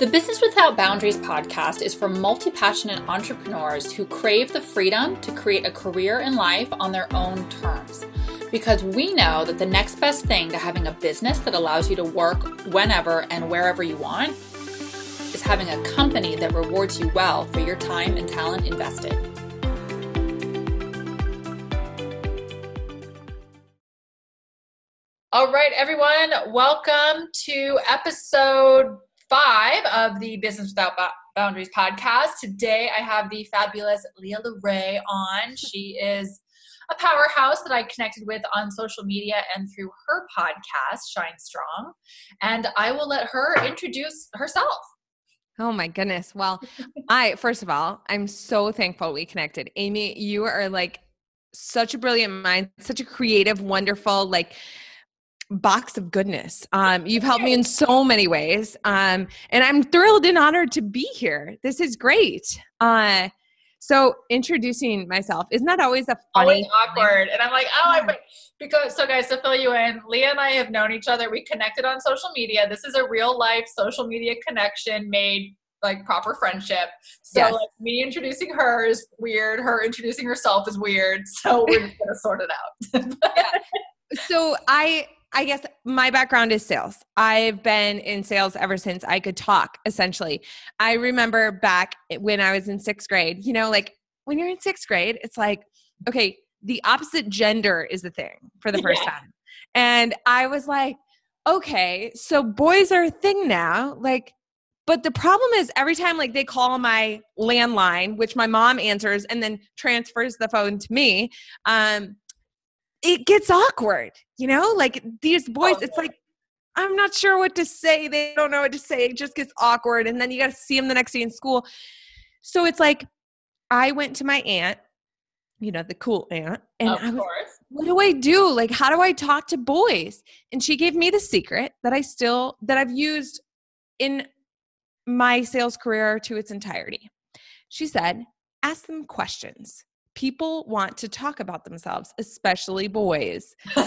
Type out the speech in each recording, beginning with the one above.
The Business Without Boundaries podcast is for multi passionate entrepreneurs who crave the freedom to create a career in life on their own terms. Because we know that the next best thing to having a business that allows you to work whenever and wherever you want is having a company that rewards you well for your time and talent invested. All right, everyone, welcome to episode five of the Business Without Boundaries podcast. Today I have the fabulous Leah LeRae on. She is a powerhouse that I connected with on social media and through her podcast, Shine Strong. And I will let her introduce herself. Oh my goodness. Well, I, first of all, I'm so thankful we connected. Amy, you are like such a brilliant mind, such a creative, wonderful, like, box of goodness. Um, you've helped me in so many ways. Um, and I'm thrilled and honored to be here. This is great. Uh, so introducing myself isn't that always a funny always awkward and i'm like oh i because so guys to fill you in leah and i have known each other we connected on social media this is a real life social media connection made like proper friendship so yes. like me introducing her is weird her introducing herself is weird so we're gonna sort it out yeah. so i I guess my background is sales. I've been in sales ever since I could talk, essentially. I remember back when I was in sixth grade, you know, like when you're in sixth grade, it's like, okay, the opposite gender is the thing for the first yeah. time. And I was like, okay, so boys are a thing now. Like, but the problem is every time like they call my landline, which my mom answers and then transfers the phone to me, um, it gets awkward, you know? Like these boys, oh, it's like, I'm not sure what to say. They don't know what to say. It just gets awkward. And then you got to see them the next day in school. So it's like, I went to my aunt, you know, the cool aunt, and of I was, course. what do I do? Like, how do I talk to boys? And she gave me the secret that I still, that I've used in my sales career to its entirety. She said, ask them questions people want to talk about themselves, especially boys. boys.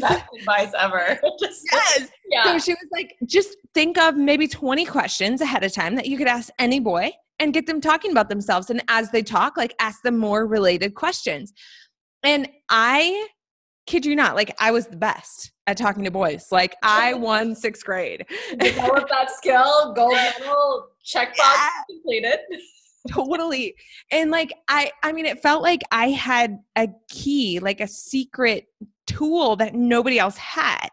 Best advice ever. Just, yes. Yeah. So she was like, just think of maybe 20 questions ahead of time that you could ask any boy and get them talking about themselves. And as they talk, like ask them more related questions. And I kid you not, like I was the best at talking to boys. Like I oh. won sixth grade. Develop that skill, gold medal, checkbox yeah. completed totally and like i i mean it felt like i had a key like a secret tool that nobody else had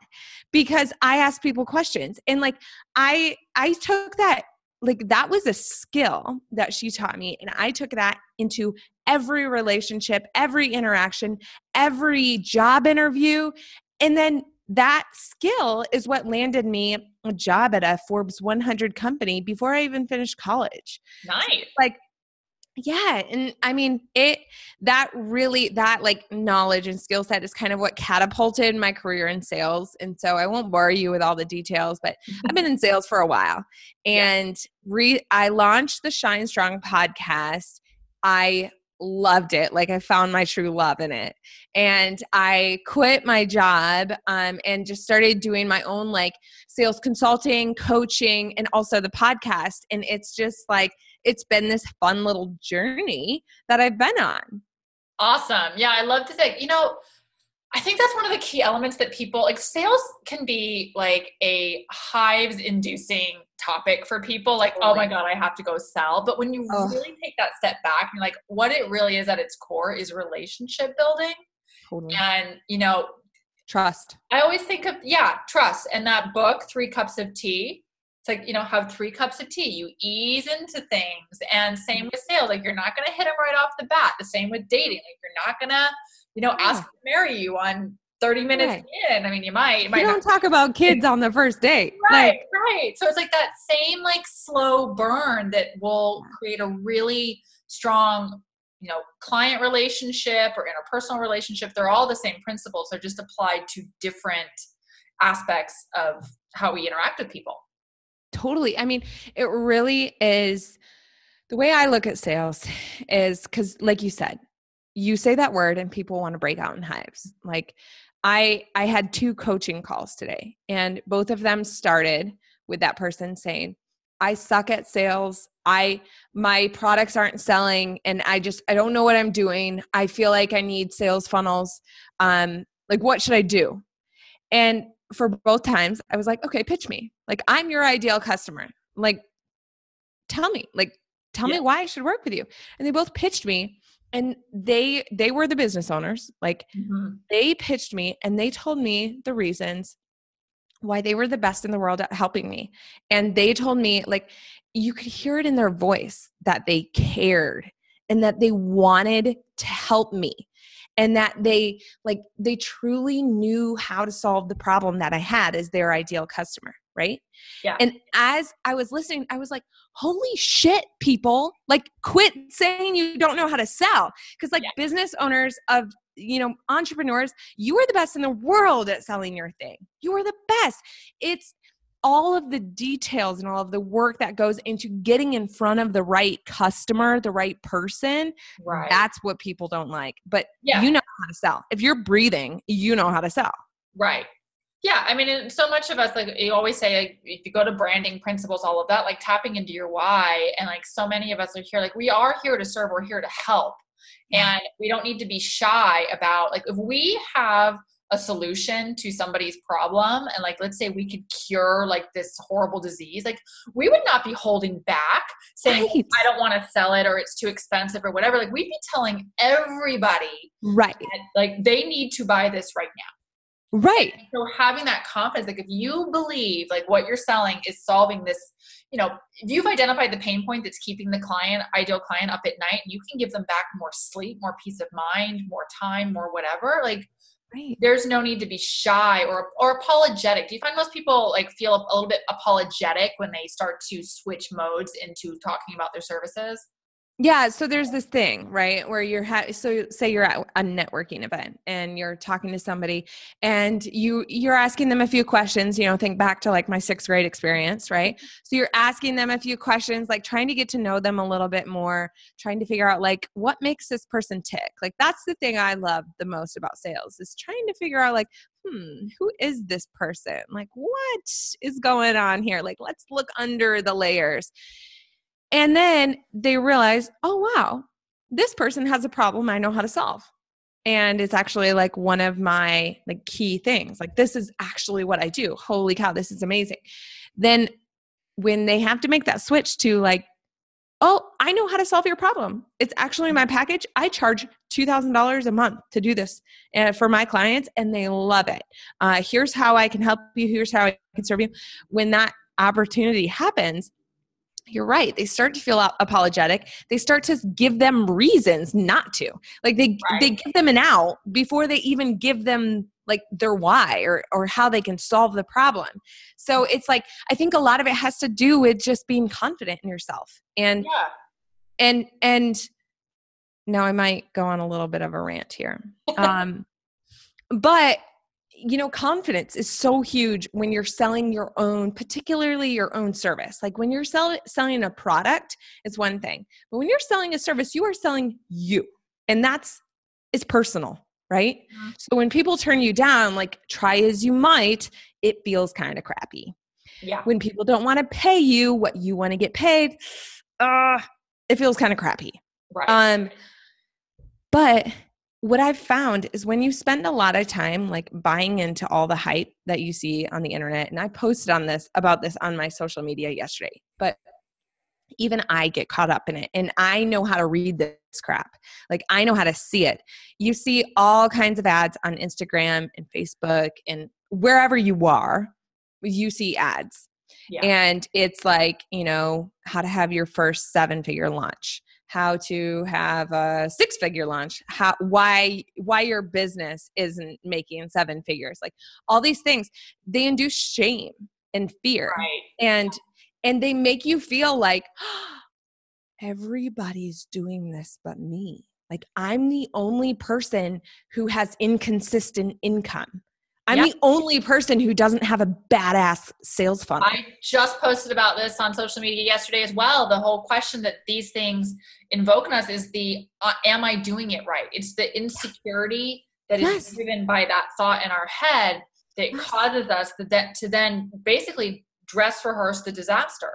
because i asked people questions and like i i took that like that was a skill that she taught me and i took that into every relationship every interaction every job interview and then that skill is what landed me a job at a Forbes 100 company before I even finished college. Nice. Like, yeah. And I mean, it, that really, that like knowledge and skill set is kind of what catapulted my career in sales. And so I won't bore you with all the details, but I've been in sales for a while. And re, I launched the Shine Strong podcast. I loved it. Like I found my true love in it. And I quit my job um, and just started doing my own like sales consulting, coaching, and also the podcast. And it's just like, it's been this fun little journey that I've been on. Awesome. Yeah, I love to think, you know, I think that's one of the key elements that people like sales can be like a hives inducing topic for people like oh my god I have to go sell but when you oh. really take that step back and like what it really is at its core is relationship building totally. and you know trust I always think of yeah trust and that book 3 cups of tea it's like you know have 3 cups of tea you ease into things and same with sales like you're not going to hit them right off the bat the same with dating like you're not going to you know, yeah. ask to marry you on 30 minutes right. in. I mean, you might. You, might you don't talk about kids on the first date. Right, like, right. So it's like that same like slow burn that will create a really strong, you know, client relationship or interpersonal relationship. They're all the same principles. They're just applied to different aspects of how we interact with people. Totally. I mean, it really is the way I look at sales is because, like you said, you say that word and people want to break out in hives like i i had two coaching calls today and both of them started with that person saying, I suck at sales. I my products aren't selling and I just I don't know what I'm doing. I feel like I need sales funnels. Um like what should I do? And for both times I was like, okay, pitch me. Like I'm your ideal customer. Like tell me. Like tell yeah. me why I should work with you. And they both pitched me and they they were the business owners. Like mm-hmm. they pitched me and they told me the reasons why they were the best in the world at helping me. And they told me, like, you could hear it in their voice that they cared and that they wanted to help me and that they like they truly knew how to solve the problem that i had as their ideal customer right yeah and as i was listening i was like holy shit people like quit saying you don't know how to sell because like yeah. business owners of you know, entrepreneurs, you are the best in the world at selling your thing. You are the best. It's all of the details and all of the work that goes into getting in front of the right customer, the right person. Right. That's what people don't like. But yeah. you know how to sell. If you're breathing, you know how to sell. Right. Yeah, I mean, so much of us, like you always say, like, if you go to branding principles, all of that, like tapping into your why, and like so many of us are here, like we are here to serve, we're here to help, and we don't need to be shy about like if we have a solution to somebody's problem and like let's say we could cure like this horrible disease like we would not be holding back saying right. i don't want to sell it or it's too expensive or whatever like we'd be telling everybody right that, like they need to buy this right now Right. And so having that confidence, like if you believe like what you're selling is solving this, you know, if you've identified the pain point that's keeping the client, ideal client up at night, you can give them back more sleep, more peace of mind, more time, more whatever. Like right. there's no need to be shy or or apologetic. Do you find most people like feel a little bit apologetic when they start to switch modes into talking about their services? Yeah, so there's this thing, right, where you're ha- so say you're at a networking event and you're talking to somebody and you you're asking them a few questions, you know, think back to like my 6th grade experience, right? So you're asking them a few questions like trying to get to know them a little bit more, trying to figure out like what makes this person tick. Like that's the thing I love the most about sales is trying to figure out like hmm, who is this person? Like what is going on here? Like let's look under the layers. And then they realize, oh, wow, this person has a problem I know how to solve. And it's actually like one of my like key things. Like this is actually what I do. Holy cow, this is amazing. Then when they have to make that switch to like, oh, I know how to solve your problem. It's actually my package. I charge $2,000 a month to do this uh, for my clients and they love it. Uh, here's how I can help you. Here's how I can serve you. When that opportunity happens, you're right they start to feel apologetic they start to give them reasons not to. Like they right. they give them an out before they even give them like their why or or how they can solve the problem. So it's like i think a lot of it has to do with just being confident in yourself. And yeah. and and now i might go on a little bit of a rant here. Um but you know, confidence is so huge when you're selling your own, particularly your own service. Like when you're sell- selling a product, it's one thing. But when you're selling a service, you are selling you. And that's it's personal, right? Mm-hmm. So when people turn you down, like try as you might, it feels kind of crappy. Yeah. When people don't want to pay you what you want to get paid, uh, it feels kind of crappy. Right. Um, but what I've found is when you spend a lot of time like buying into all the hype that you see on the internet, and I posted on this about this on my social media yesterday, but even I get caught up in it and I know how to read this crap. Like I know how to see it. You see all kinds of ads on Instagram and Facebook and wherever you are, you see ads. Yeah. And it's like, you know, how to have your first seven figure launch how to have a six figure launch how why why your business isn't making seven figures like all these things. They induce shame and fear. Right. and and they make you feel like oh, everybody's doing this but me. Like i'm the only person who has inconsistent income I'm yep. the only person who doesn't have a badass sales funnel. I just posted about this on social media yesterday as well. The whole question that these things invoke in us is the uh, am I doing it right? It's the insecurity that yes. is driven by that thought in our head that yes. causes us to, to then basically dress rehearse the disaster.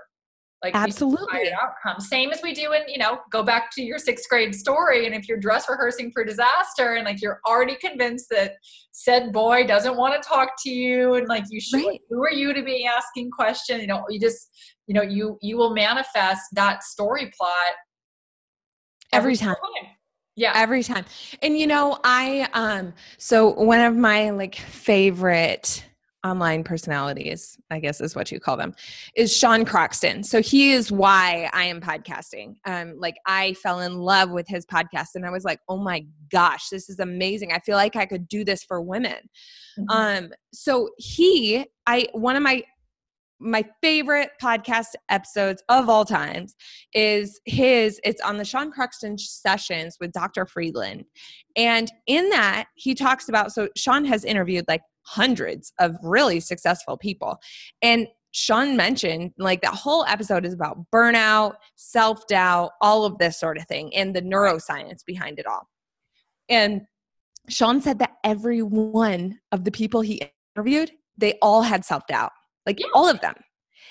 Like absolutely outcome. Same as we do in, you know, go back to your sixth grade story. And if you're dress rehearsing for disaster and like you're already convinced that said boy doesn't want to talk to you and like you should right. who are you to be asking questions? You know, you just, you know, you you will manifest that story plot every, every time. time. Yeah. Every time. And you know, I um so one of my like favorite online personalities, I guess is what you call them, is Sean Croxton. So he is why I am podcasting. Um, like I fell in love with his podcast and I was like, oh my gosh, this is amazing. I feel like I could do this for women. Mm-hmm. Um, so he, I one of my my favorite podcast episodes of all times is his it's on the sean croxton sessions with dr friedland and in that he talks about so sean has interviewed like hundreds of really successful people. And Sean mentioned like that whole episode is about burnout, self doubt, all of this sort of thing, and the neuroscience behind it all. And Sean said that every one of the people he interviewed, they all had self doubt, like yeah. all of them.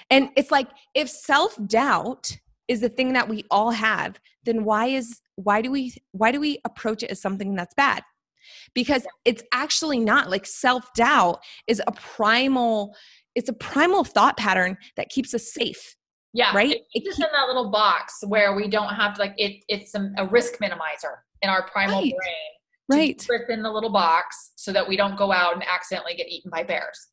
And it's like if self doubt is the thing that we all have, then why is why do we why do we approach it as something that's bad? Because it's actually not like self doubt is a primal it's a primal thought pattern that keeps us safe yeah right? it keeps us in that little box where we don't have to like it it's a, a risk minimizer in our primal right. brain right. keep in the little box so that we don't go out and accidentally get eaten by bears.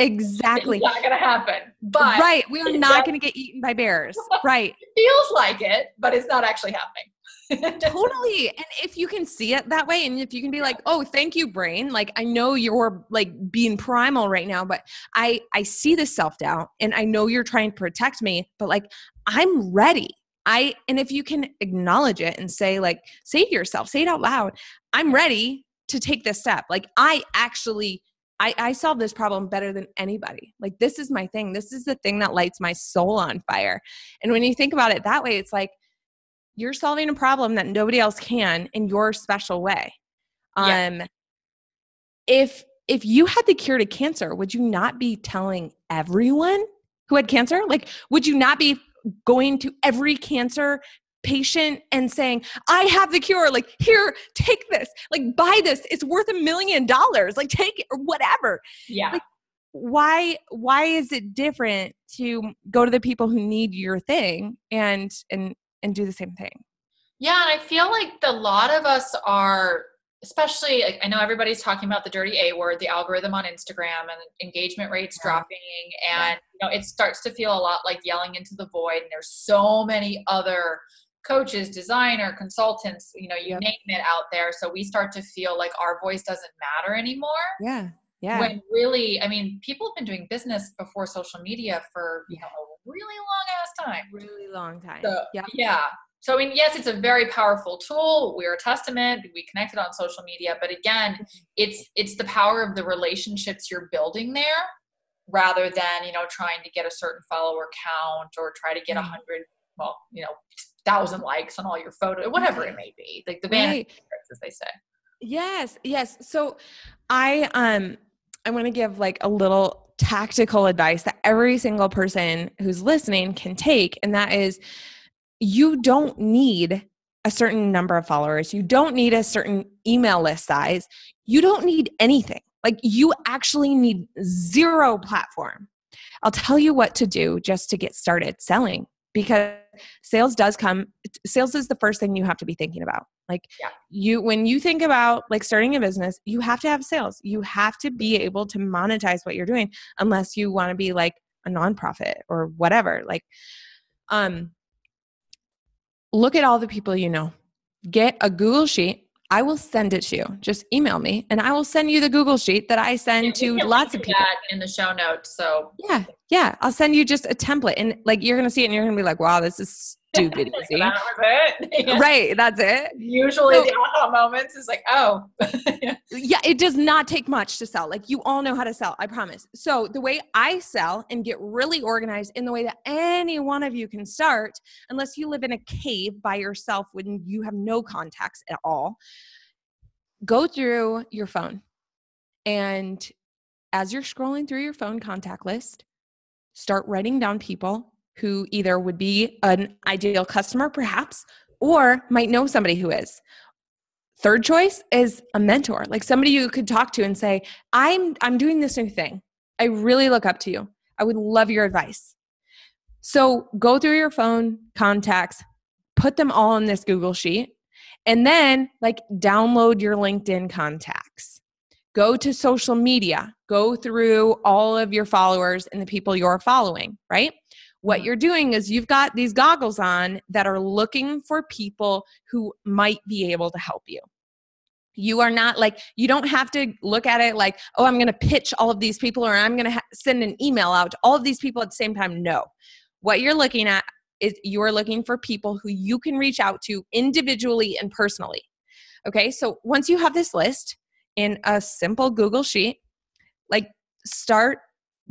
Exactly. It's not gonna happen but right we are not gonna get eaten by bears right. Feels like it but it's not actually happening totally. And if you can see it that way, and if you can be like, oh, thank you, brain. Like I know you're like being primal right now, but I I see the self-doubt and I know you're trying to protect me, but like I'm ready. I and if you can acknowledge it and say, like, say to yourself, say it out loud, I'm ready to take this step. Like I actually I, I solve this problem better than anybody. Like, this is my thing. This is the thing that lights my soul on fire. And when you think about it that way, it's like, you're solving a problem that nobody else can in your special way. Um, if if you had the cure to cancer, would you not be telling everyone who had cancer? Like, would you not be going to every cancer patient and saying, I have the cure, like, here, take this, like, buy this, it's worth a million dollars, like, take it, or whatever. Yeah. Like, why why is it different to go to the people who need your thing and and and do the same thing. Yeah, and I feel like a lot of us are especially like, I know everybody's talking about the dirty A word, the algorithm on Instagram and engagement rates yeah. dropping and yeah. you know it starts to feel a lot like yelling into the void and there's so many other coaches, designer, consultants, you know, you yep. name it out there so we start to feel like our voice doesn't matter anymore. Yeah. Yeah. When really, I mean, people have been doing business before social media for, you know, a really long ass time. Really long time. So, yep. yeah. So, I mean, yes, it's a very powerful tool. We're a testament. We connected on social media, but again, it's it's the power of the relationships you're building there, rather than you know trying to get a certain follower count or try to get a mm-hmm. hundred, well, you know, thousand likes on all your photos, whatever it may be. Like the vanity right. as they say. Yes, yes. So, I um I want to give like a little tactical advice that every single person who's listening can take, and that is you don't need a certain number of followers, you don't need a certain email list size, you don't need anything. Like, you actually need zero platform. I'll tell you what to do just to get started selling because sales does come sales is the first thing you have to be thinking about. Like yeah. you when you think about like starting a business you have to have sales. You have to be able to monetize what you're doing unless you want to be like a nonprofit or whatever. Like um look at all the people you know. Get a google sheet I will send it to you. Just email me and I will send you the Google sheet that I send to lots of people. in the show notes. So yeah, yeah. I'll send you just a template and like you're gonna see it and you're gonna be like, wow, this is stupid easy. that was it. Yeah. Right, that's it. Usually so, the aha moments is like, oh. yeah, it does not take much to sell. Like you all know how to sell, I promise. So the way I sell and get really organized in the way that any one of you can start, unless you live in a cave by yourself when you have no contacts at all, go through your phone. And as you're scrolling through your phone contact list, start writing down people who either would be an ideal customer, perhaps, or might know somebody who is. Third choice is a mentor, like somebody you could talk to and say, "I'm I'm doing this new thing. I really look up to you. I would love your advice." So go through your phone contacts, put them all in this Google sheet, and then like download your LinkedIn contacts. Go to social media, go through all of your followers and the people you're following, right? What you're doing is you've got these goggles on that are looking for people who might be able to help you. You are not like, you don't have to look at it like, oh, I'm going to pitch all of these people or I'm going to ha- send an email out to all of these people at the same time. No. What you're looking at is you're looking for people who you can reach out to individually and personally. Okay, so once you have this list in a simple Google Sheet, like start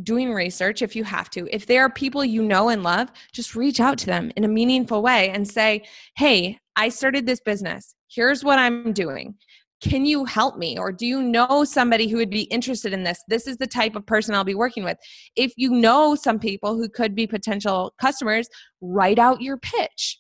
doing research if you have to. If there are people you know and love, just reach out to them in a meaningful way and say, Hey, I started this business. Here's what I'm doing. Can you help me? Or do you know somebody who would be interested in this? This is the type of person I'll be working with. If you know some people who could be potential customers, write out your pitch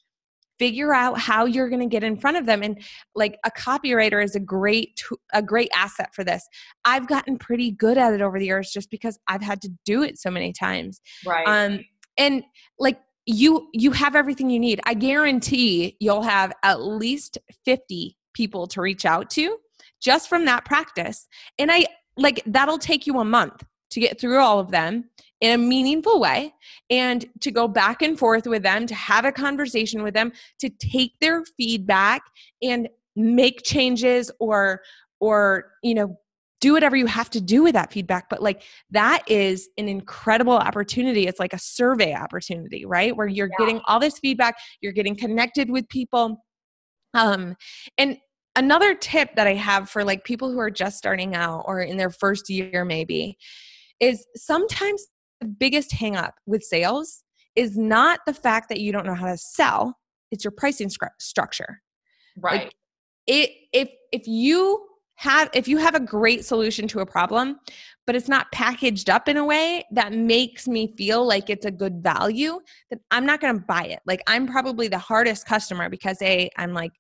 figure out how you're going to get in front of them and like a copywriter is a great a great asset for this. I've gotten pretty good at it over the years just because i've had to do it so many times. Right. Um and like you you have everything you need. I guarantee you'll have at least 50 people to reach out to just from that practice. And i like that'll take you a month to get through all of them in a meaningful way and to go back and forth with them, to have a conversation with them, to take their feedback and make changes or or you know do whatever you have to do with that feedback. But like that is an incredible opportunity. It's like a survey opportunity right? Where you're yeah. getting all this feedback you're getting connected with people. Um and another tip that i have for like people who are just starting out or in their first year maybe is sometimes the biggest hangup with sales is not the fact that you don't know how to sell, it's your pricing structure. Right. Like it if if you have if you have a great solution to a problem but it's not packaged up in a way that makes me feel like it's a good value then i'm not going to buy it like i'm probably the hardest customer because a i'm like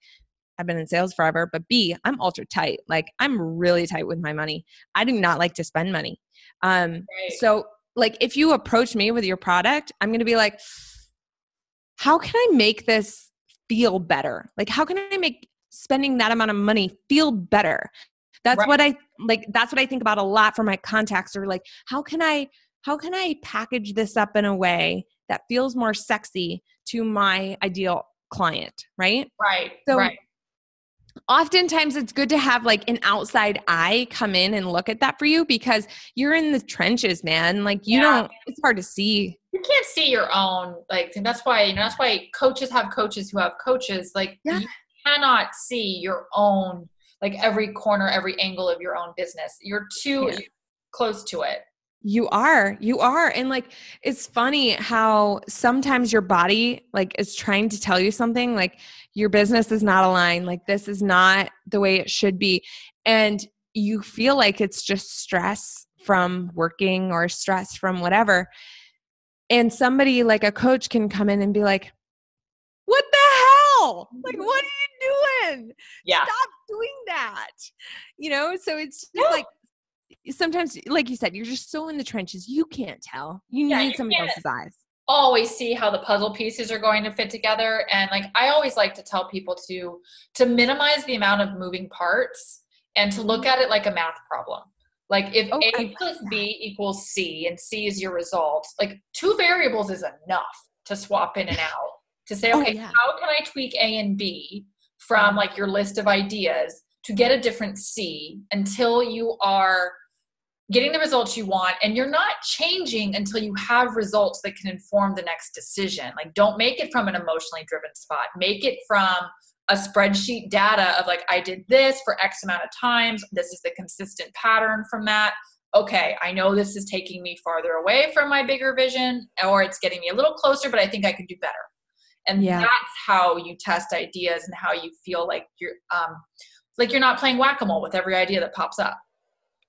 i've been in sales forever but b i'm ultra tight like i'm really tight with my money i do not like to spend money um right. so like if you approach me with your product, I'm going to be like, how can I make this feel better? Like, how can I make spending that amount of money feel better? That's right. what I like. That's what I think about a lot for my contacts or like, how can I, how can I package this up in a way that feels more sexy to my ideal client? Right. Right. So right oftentimes it's good to have like an outside eye come in and look at that for you because you're in the trenches man like you yeah. don't it's hard to see you can't see your own like and that's why you know that's why coaches have coaches who have coaches like yeah. you cannot see your own like every corner every angle of your own business you're too yeah. close to it you are, you are. And like, it's funny how sometimes your body like is trying to tell you something like your business is not aligned, like this is not the way it should be. And you feel like it's just stress from working or stress from whatever. And somebody like a coach can come in and be like, what the hell? Like, mm-hmm. what are you doing? Yeah. Stop doing that. You know, so it's just yeah. like sometimes like you said you're just so in the trenches you can't tell you yeah, need you somebody else's eyes always see how the puzzle pieces are going to fit together and like i always like to tell people to to minimize the amount of moving parts and to look mm-hmm. at it like a math problem like if oh, a plus b equals c and c is your result like two variables is enough to swap in and out to say oh, okay oh, yeah. how can i tweak a and b from mm-hmm. like your list of ideas to get a different c until you are getting the results you want and you're not changing until you have results that can inform the next decision. Like don't make it from an emotionally driven spot. Make it from a spreadsheet data of like i did this for x amount of times. This is the consistent pattern from that. Okay i know this is taking me farther away from my bigger vision or it's getting me a little closer but i think i could do better. And yeah. that's how you test ideas and how you feel like you're um like you're not playing whack-a-mole with every idea that pops up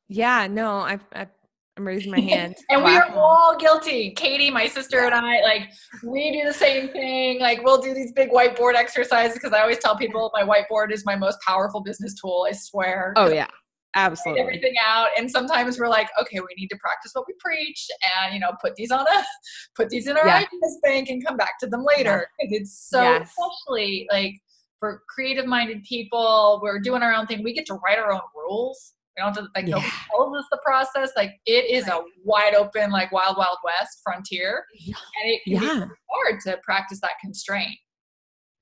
yeah, no, I've I'm raising my hand. and we are all guilty. Katie, my sister, and I, like, we do the same thing. Like, we'll do these big whiteboard exercises because I always tell people my whiteboard is my most powerful business tool. I swear. Oh yeah, absolutely. Everything out, and sometimes we're like, okay, we need to practice what we preach, and you know, put these on a, put these in our yeah. ideas bank, and come back to them later. Yeah. it's so, yes. especially like for creative-minded people, we're doing our own thing. We get to write our own rules we don't have to like yeah. nobody tells us the process. Like it is right. a wide open, like wild, wild west frontier. Yeah. And it can yeah. be hard to practice that constraint.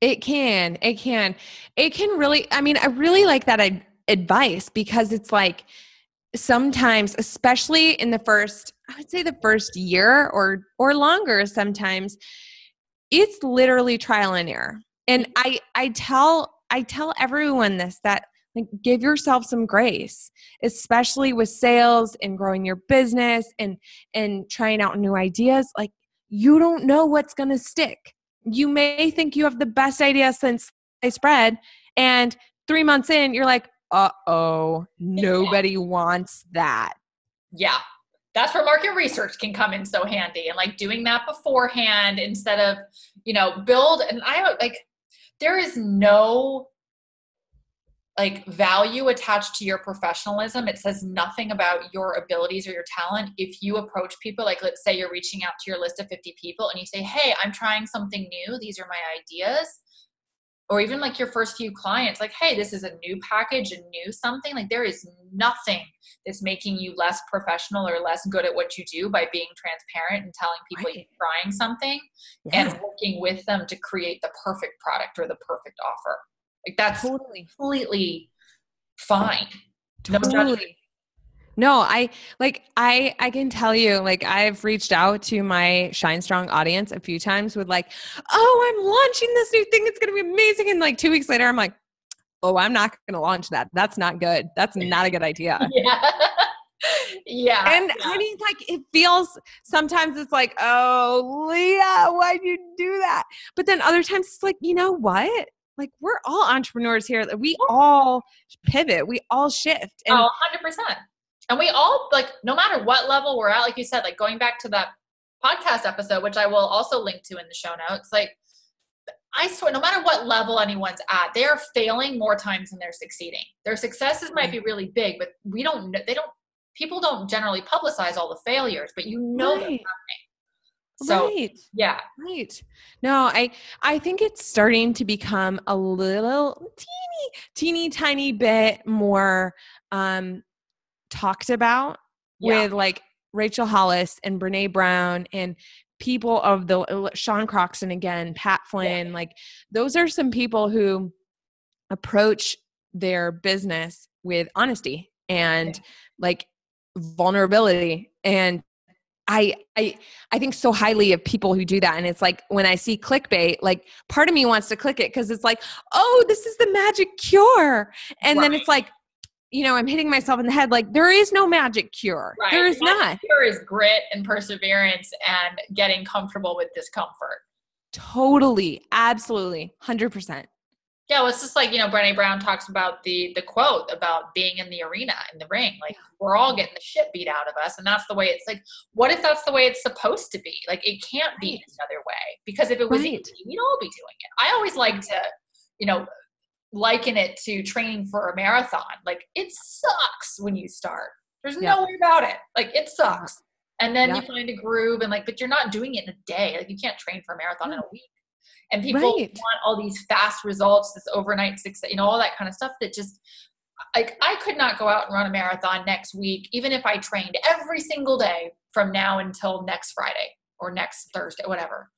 It can. It can. It can really, I mean, I really like that ad- advice because it's like sometimes, especially in the first, I would say the first year or or longer sometimes, it's literally trial and error. And I I tell I tell everyone this that like give yourself some grace especially with sales and growing your business and and trying out new ideas like you don't know what's going to stick. You may think you have the best idea since I spread and 3 months in you're like uh-oh nobody wants that. Yeah. That's where market research can come in so handy and like doing that beforehand instead of you know build and i like there is no like value attached to your professionalism. It says nothing about your abilities or your talent. If you approach people, like let's say you're reaching out to your list of 50 people and you say, Hey, I'm trying something new. These are my ideas. Or even like your first few clients, like, Hey, this is a new package, a new something. Like there is nothing that's making you less professional or less good at what you do by being transparent and telling people right. you're trying something yeah. and working with them to create the perfect product or the perfect offer. Like that's totally completely fine. Totally. No, I like I I can tell you like I've reached out to my Shine Strong audience a few times with like, "Oh, I'm launching this new thing. It's going to be amazing." And like 2 weeks later I'm like, "Oh, I'm not going to launch that. That's not good. That's not a good idea." yeah. yeah. And yeah. I mean like it feels sometimes it's like, "Oh, Leah, why'd you do that?" But then other times it's like, "You know what? like we're all entrepreneurs here. We all pivot. We all shift. And oh, 100%. And we all like no matter what level we're at, like you said, like going back to that podcast episode, which I will also link to in the show notes, like I swear, no matter what level anyone's at, they are failing more times than they're succeeding. Their successes might be really big, but we don't, they don't, people don't generally publicize all the failures, but you know right. they're happening. So right. yeah. Right. No, I I think it's starting to become a little teeny, teeny tiny bit more um talked about yeah. with like Rachel Hollis and Brene Brown and people of the uh, Sean Croxton again, Pat Flynn, yeah. like those are some people who approach their business with honesty and yeah. like vulnerability and I I I think so highly of people who do that and it's like when I see clickbait like part of me wants to click it cuz it's like oh this is the magic cure and right. then it's like you know I'm hitting myself in the head like there is no magic cure right. there is not cure is grit and perseverance and getting comfortable with discomfort totally absolutely 100% yeah, well, it's just like you know, Brené Brown talks about the the quote about being in the arena in the ring. Like we're all getting the shit beat out of us, and that's the way it's like. What if that's the way it's supposed to be? Like it can't right. be another way because if it was right. easy, we'd all be doing it. I always like to, you know, liken it to training for a marathon. Like it sucks when you start. There's yeah. no way about it. Like it sucks. And then yeah. you find a groove and like, but you're not doing it in a day. Like you can't train for a marathon in a week and people right. want all these fast results this overnight success you know all that kind of stuff that just like i could not go out and run a marathon next week even if i trained every single day from now until next friday or next thursday whatever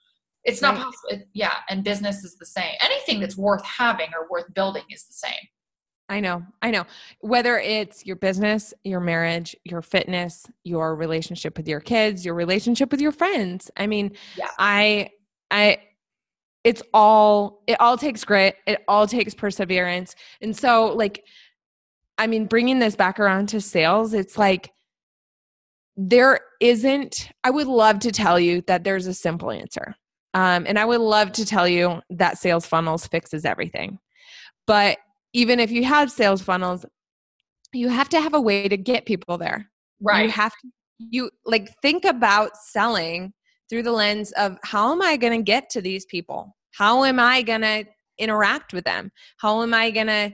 it's not right. possible it, yeah and business is the same anything that's worth having or worth building is the same I know. I know. Whether it's your business, your marriage, your fitness, your relationship with your kids, your relationship with your friends. I mean, yeah. I I it's all it all takes grit it all takes perseverance and so like i mean bringing this back around to sales it's like there isn't i would love to tell you that there's a simple answer um, and i would love to tell you that sales funnels fixes everything but even if you have sales funnels you have to have a way to get people there right you have to you like think about selling through the lens of how am I going to get to these people? How am I going to interact with them? How am I going to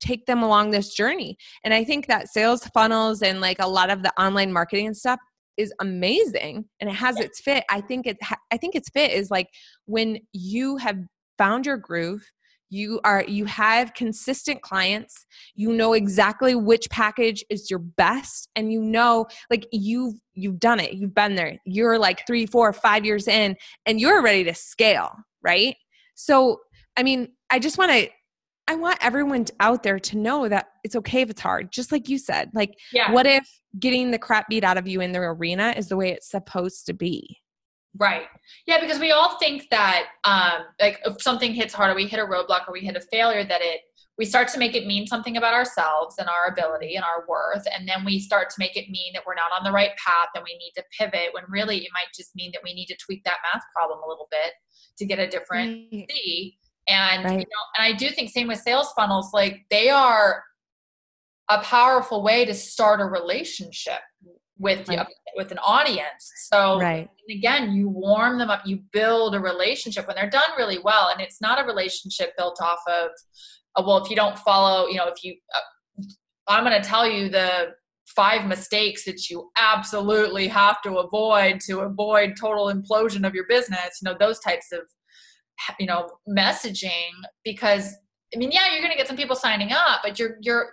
take them along this journey? And I think that sales funnels and like a lot of the online marketing and stuff is amazing and it has its fit. I think it I think its fit is like when you have found your groove, you are you have consistent clients you know exactly which package is your best and you know like you've you've done it you've been there you're like three four five years in and you're ready to scale right so i mean i just want to i want everyone out there to know that it's okay if it's hard just like you said like yeah. what if getting the crap beat out of you in the arena is the way it's supposed to be Right. Yeah, because we all think that um, like if something hits hard or we hit a roadblock or we hit a failure, that it we start to make it mean something about ourselves and our ability and our worth, and then we start to make it mean that we're not on the right path and we need to pivot. When really it might just mean that we need to tweak that math problem a little bit to get a different right. C. And right. you know, and I do think same with sales funnels, like they are a powerful way to start a relationship with right. with an audience. So right. again, you warm them up, you build a relationship when they're done really well, and it's not a relationship built off of, uh, well, if you don't follow, you know, if you, uh, I'm going to tell you the five mistakes that you absolutely have to avoid to avoid total implosion of your business. You know, those types of, you know, messaging because I mean, yeah, you're going to get some people signing up, but you're you're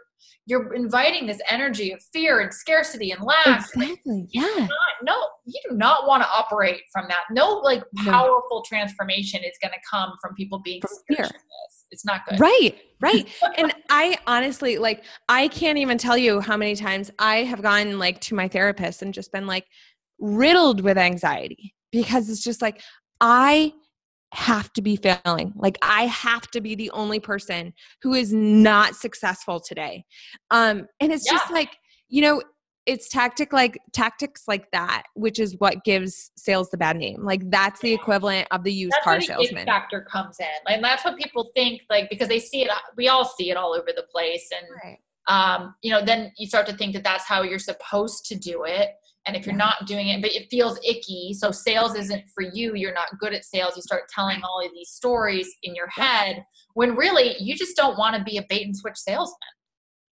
you're inviting this energy of fear and scarcity and lack. Exactly. Yeah. no, you do not want to operate from that. No, like powerful no. transformation is going to come from people being from fear. It's not good. Right. Right. and I honestly like I can't even tell you how many times I have gone like to my therapist and just been like riddled with anxiety because it's just like I have to be failing. Like I have to be the only person who is not successful today. Um and it's yeah. just like, you know, it's tactic like tactics like that, which is what gives sales the bad name. Like that's the equivalent of the used that's car salesman. factor comes in, and that's what people think. Like because they see it, we all see it all over the place, and right. um, you know, then you start to think that that's how you're supposed to do it. And if you're not doing it, but it feels icky, so sales isn't for you, you're not good at sales, you start telling all of these stories in your head when really you just don't want to be a bait and switch salesman.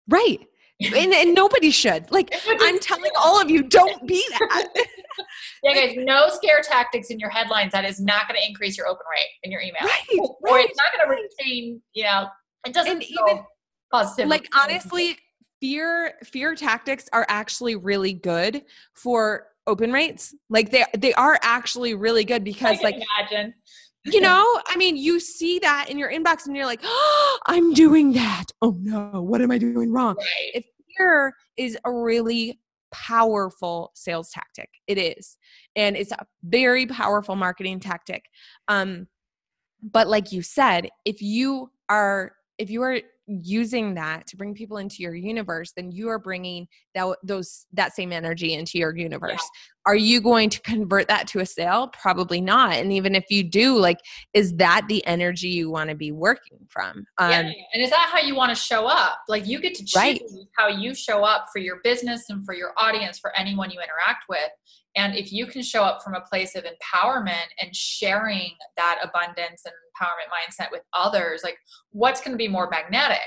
Right. and, and nobody should. Like I'm telling all of you, don't be that. yeah, guys, no scare tactics in your headlines. That is not going to increase your open rate in your email, right? right Or it's not going to retain. You know, it doesn't. And even positive. Like honestly, fear fear tactics are actually really good for open rates. Like they they are actually really good because like imagine. you know i mean you see that in your inbox and you're like oh, i'm doing that. Oh no. What am i doing wrong? Right. if fear is a really powerful sales tactic it is. And it's a very powerful marketing tactic. Um but like you said if you are if you are using that to bring people into your universe then you are bringing that those that same energy into your universe yeah. are you going to convert that to a sale probably not and even if you do like is that the energy you want to be working from um, yeah. and is that how you want to show up like you get to choose right. how you show up for your business and for your audience for anyone you interact with and if you can show up from a place of empowerment and sharing that abundance and empowerment mindset with others, like what's going to be more magnetic?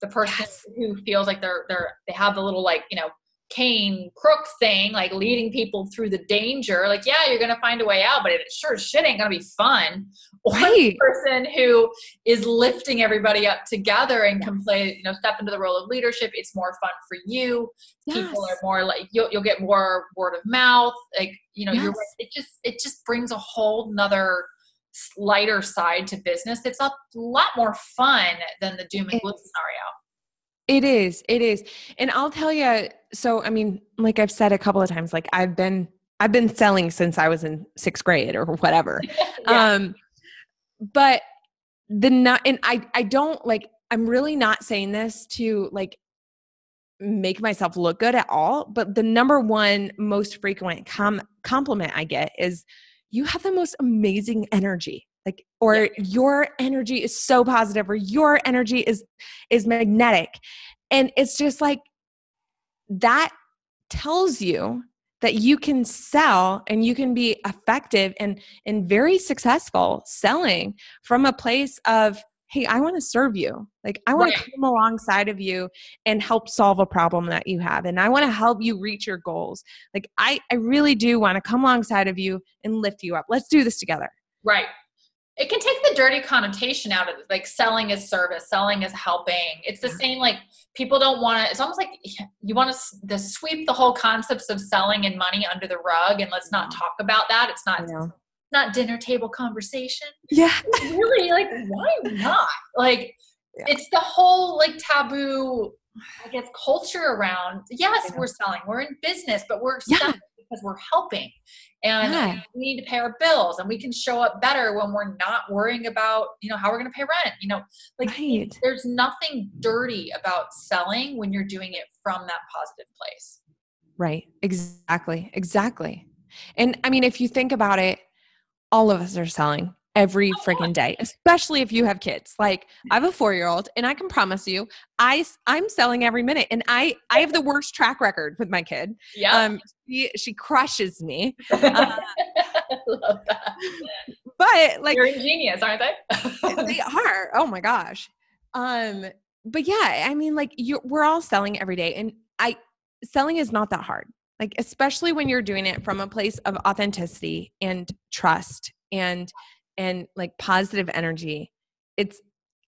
The person yes. who feels like they're they're they have the little like you know cane crook thing, like leading people through the danger. Like, yeah, you're gonna find a way out, but it sure shit ain't gonna be fun. Or right. the person who is lifting everybody up together and can play, you know, step into the role of leadership. It's more fun for you. Yes. People are more like you'll you'll get more word of mouth. Like, you know, yes. you're it just it just brings a whole nother lighter side to business. It's a lot more fun than the doom and gloom scenario. It is. It is. And I'll tell you, so I mean, like I've said a couple of times, like I've been I've been selling since I was in sixth grade or whatever. yeah. Um but the not and I I don't like I'm really not saying this to like make myself look good at all, but the number one most frequent com- compliment I get is you have the most amazing energy like or yeah. your energy is so positive or your energy is is magnetic and it's just like that tells you that you can sell and you can be effective and and very successful selling from a place of hey i want to serve you. Like i want right. to come alongside of you and help solve a problem that you have and i want to help you reach your goals. Like i i really do want to come alongside of you and lift you up. Let's do this together. Right. It can take the dirty connotation out of it like selling is service selling is helping. It's the same like people don't want to it's almost like you want to, to sweep the whole concepts of selling and money under the rug and let's not talk about that. It's not not dinner table conversation. Yeah. Really like why not? Like yeah. it's the whole like taboo i guess culture around yes we're selling we're in business but we're yeah. selling because we're helping. And yeah. we need to pay our bills and we can show up better when we're not worrying about you know how we're going to pay rent you know? Like right. there's nothing dirty about selling when you're doing it from that positive place. Right. Exactly. Exactly. And i mean if you think about it all of us are selling every freaking day especially if you have kids. Like i have a four-year-old and i can promise you i i'm selling every minute and i i have the worst track record with my kid. Yeah. Um she, she crushes me. Uh, love that. but like you're ingenious aren't they? They are. Oh my gosh. Um but yeah i mean like you we're all selling every day and i selling is not that hard like especially when you're doing it from a place of authenticity and trust and and like positive energy it's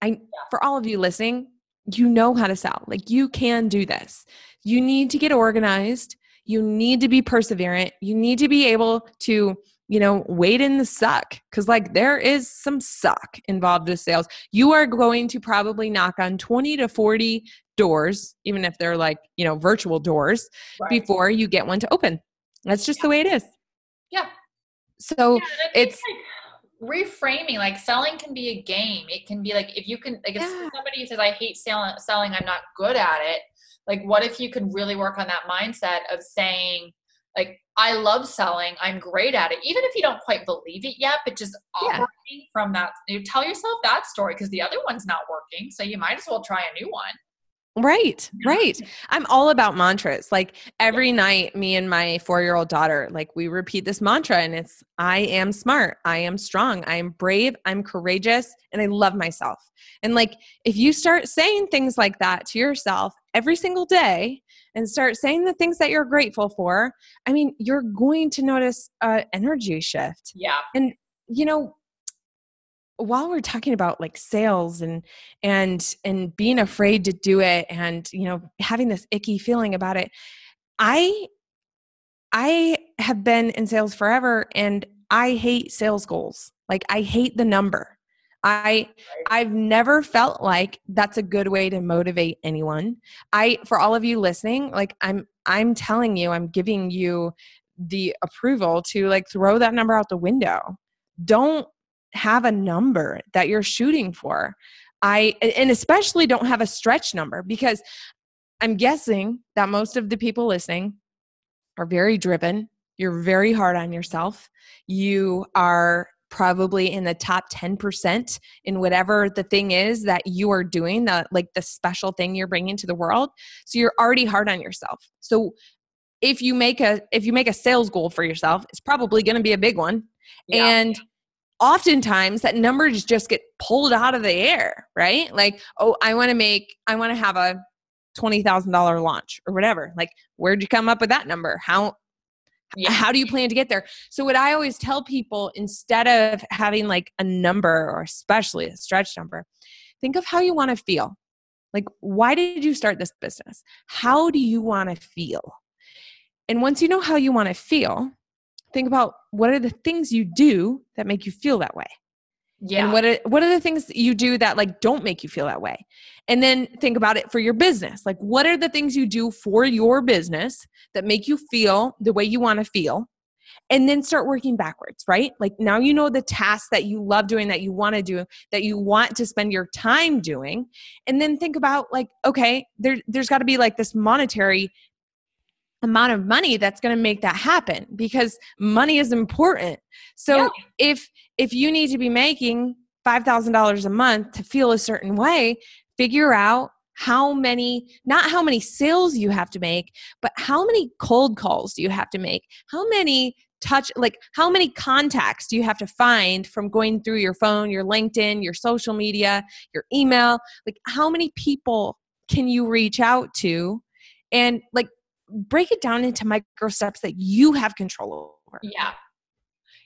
i for all of you listening you know how to sell. Like you can do this. You need to get organized. You need to be perseverant. You need to be able to you know wait in the suck because like there is some suck involved with sales you are going to probably knock on 20 to 40 doors even if they're like you know virtual doors right. before you get one to open that's just yeah. the way it is yeah so yeah, it's like reframing like selling can be a game it can be like if you can like if yeah. somebody says i hate selling selling i'm not good at it like what if you could really work on that mindset of saying like i love selling i'm great at it even if you don't quite believe it yet but just operating yeah. from that you tell yourself that story because the other one's not working so you might as well try a new one Right, right. I'm all about mantras. Like every night, me and my four year old daughter, like we repeat this mantra, and it's I am smart, I am strong, I am brave, I'm courageous, and I love myself. And like if you start saying things like that to yourself every single day and start saying the things that you're grateful for, I mean, you're going to notice a energy shift. Yeah. And you know, while we're talking about like sales and and and being afraid to do it and you know having this icky feeling about it i i have been in sales forever and i hate sales goals like i hate the number i i've never felt like that's a good way to motivate anyone i for all of you listening like i'm i'm telling you i'm giving you the approval to like throw that number out the window don't have a number that you're shooting for. I and especially don't have a stretch number because I'm guessing that most of the people listening are very driven. You're very hard on yourself. You are probably in the top 10% in whatever the thing is that you are doing the like the special thing you're bringing to the world so you're already hard on yourself so if you make a if you make a sales goal for yourself it's probably going to be a big one yeah. and oftentimes that numbers just get pulled out of the air, right? Like, oh, I want to make, I want to have a $20,000 launch or whatever. Like, where'd you come up with that number? How, yeah. how do you plan to get there? So, what I always tell people instead of having like a number or especially a stretch number, think of how you want to feel. Like, why did you start this business? How do you want to feel? And once you know how you want to feel, think about what are the things you do that make you feel that way yeah. and what are what are the things you do that like don't make you feel that way? And then think about it for your business. Like what are the things you do for your business that make you feel the way you want to feel? And then start working backwards right? Like now you know the tasks that you love doing that you want to do that you want to spend your time doing. And then think about like okay there there's got to be like this monetary amount of money that's going to make that happen because money is important. So yeah. if if you need to be making $5,000 a month to feel a certain way, figure out how many not how many sales you have to make but how many cold calls do you have to make how many touch like how many contacts do you have to find from going through your phone your linkedin your social media your email like how many people can you reach out to and like break it down into micro steps that you have control over yeah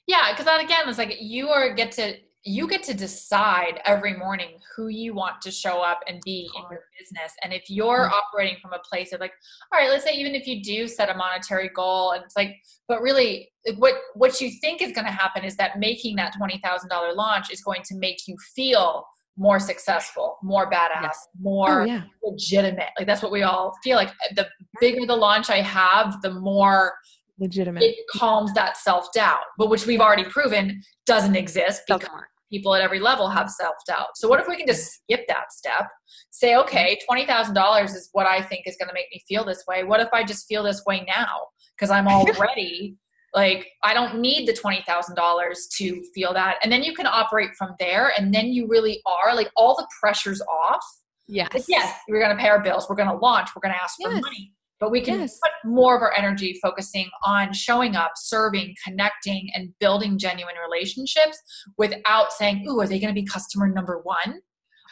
yeah because that again is like you are get to you get to decide every morning who you want to show up and be in your business. And if you're mm-hmm. operating from a place of like, all right, let's say even if you do set a monetary goal and it's like, but really what what you think is going to happen is that making that $20,000 launch is going to make you feel more successful, more badass, yes. more oh, yeah. legitimate. Like that's what we all feel like. The bigger the launch I have, the more legitimate it calms that self-doubt but which we've already proven doesn't exist because people at every level have self-doubt so what if we can just skip that step say okay $20000 is what i think is going to make me feel this way what if i just feel this way now because i'm already like i don't need the $20000 to feel that and then you can operate from there and then you really are like all the pressure's off yes like, yes we're going to pay our bills we're going to launch we're going to ask yes. for money but we can yes. put more of our energy focusing on showing up, serving, connecting, and building genuine relationships without saying, "Ooh, are they going to be customer number one?"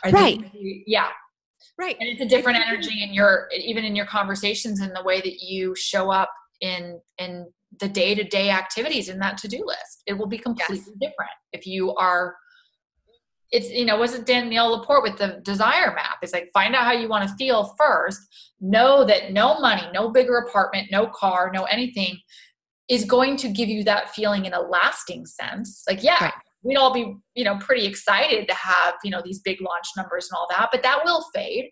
Are right. Be, yeah. Right. And it's a different energy in your even in your conversations and the way that you show up in in the day-to-day activities in that to-do list. It will be completely yes. different if you are it's you know wasn't danielle laporte with the desire map it's like find out how you want to feel first know that no money no bigger apartment no car no anything is going to give you that feeling in a lasting sense like yeah right. we'd all be you know pretty excited to have you know these big launch numbers and all that but that will fade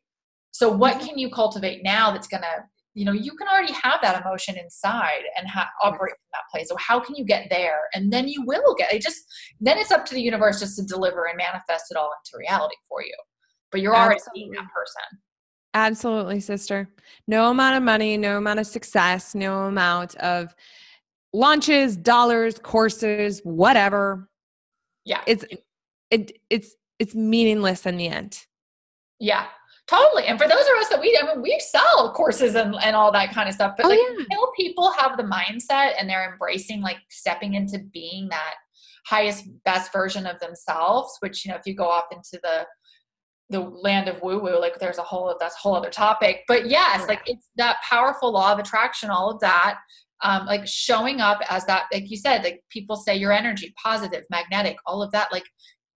so what mm-hmm. can you cultivate now that's going to you know you can already have that emotion inside and ha- operate from that place. So how can you get there? And then you will get it just then it's up to the universe just to deliver and manifest it all into reality for you. But you're already being that person. Absolutely sister. No amount of money no amount of success no amount of launches dollars courses whatever. Yeah. It's it it's it's meaningless in the end. Yeah Totally. And for those of us that we, I mean, we sell courses and, and all that kind of stuff, but oh, like yeah. until people have the mindset and they're embracing like stepping into being that highest, best version of themselves, which, you know, if you go off into the, the land of woo woo, like there's a whole, that's a whole other topic, but yes, oh, like it's that powerful law of attraction, all of that. Um, like showing up as that, like you said, like people say your energy, positive, magnetic, all of that, like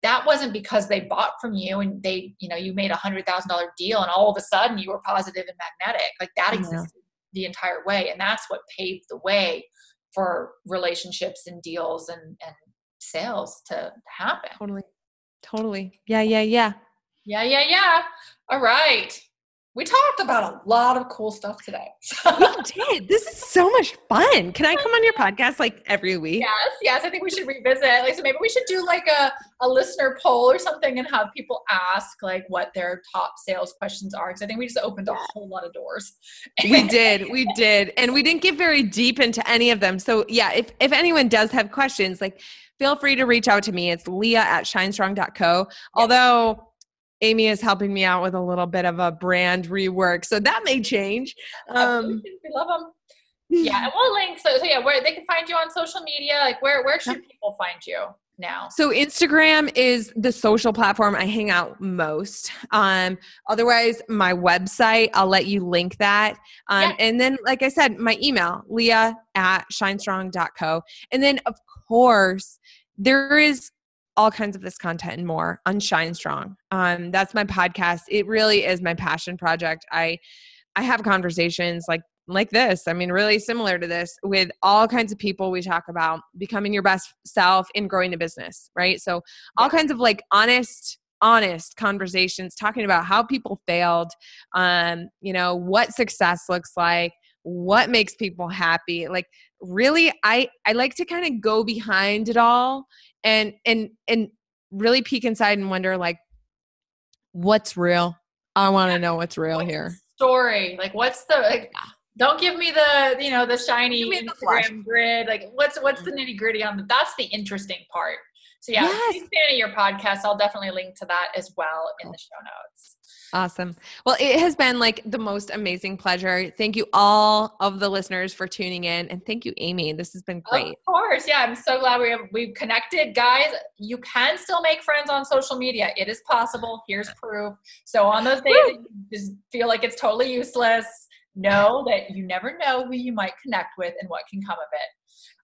that wasn't because they bought from you and they you know you made a hundred thousand dollar deal and all of a sudden you were positive and magnetic. Like that yeah. existed the entire way and that's what paved the way for relationships and deals and and sales to happen. Totally. Totally. Yeah yeah yeah. Yeah yeah yeah. All right we talked about a lot of cool stuff today. we did. This is so much fun. Can I come on your podcast like every week? Yes, yes. I think we should revisit. Like, so maybe we should do like a, a listener poll or something and have people ask like what their top sales questions are. Because I think we just opened a whole lot of doors. we did. We did. And we didn't get very deep into any of them. So yeah, if if anyone does have questions, like feel free to reach out to me. It's leah at shinestrong.co. Although Amy is helping me out with a little bit of a brand rework, so that may change. Um, we love them. Yeah, and we'll link. So, so yeah, where they can find you on social media. Like, where where should people find you? now? So Instagram is the social platform I hang out most. Um, otherwise, my website, I'll let you link that. Um, yeah. And then, like I said, my email, leah at shinestrong.co. And then, of course, there is all kinds of this content and more on Shine Strong. Um, that's my podcast. It really is my passion project. I I have conversations like like this. I mean, really similar to this with all kinds of people. We talk about becoming your best self in growing a business, right? So all kinds of like honest honest conversations talking about how people failed um you know what success looks like what makes people happy like really i i like to kind of go behind it all and and and really peek inside and wonder like what's real? I want to know what's real what's here. story? Like what's the like don't give me the you know the shiny instagram the grid. Like what's what's the mm-hmm. nitty gritty on the that's the interesting part So yeah, yes. big fan of your podcast. I'll definitely link to that as well in the show notes. Awesome. Well, it has been like the most amazing pleasure. Thank you all of the listeners for tuning in, and thank you, Amy. This has been great. Of course, yeah. I'm so glad we have, we've connected, guys. You can still make friends on social media. It is possible. Here's proof. So on those days you just feel like it's totally useless, know that you never know who you might connect with and what can come of it.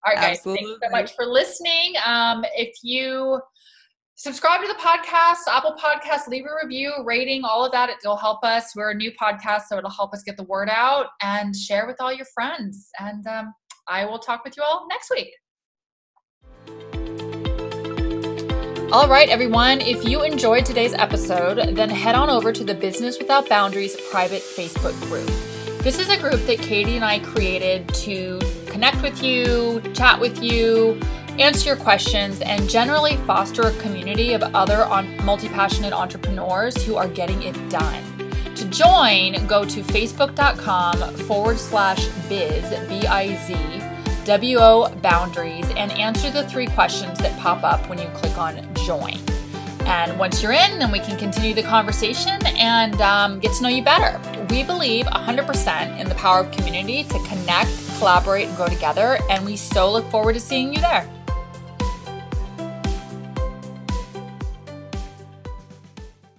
All right, guys. Absolutely. Thanks so much for listening. Um, if you subscribe to the podcast, Apple Podcast, leave a review, rating, all of that. It'll help us. We're a new podcast, so it'll help us get the word out and share with all your friends. And um, I will talk with you all next week. All right, everyone. If you enjoyed today's episode, then head on over to the Business Without Boundaries private Facebook group. This is a group that Katie and I created to connect with you, chat with you, answer your questions, and generally foster a community of other multi passionate entrepreneurs who are getting it done. To join, go to facebook.com forward slash biz, B I Z, W O boundaries, and answer the three questions that pop up when you click on join. And once you're in, then we can continue the conversation and um, get to know you better. We believe 100% in the power of community to connect, collaborate, and grow together. And we so look forward to seeing you there.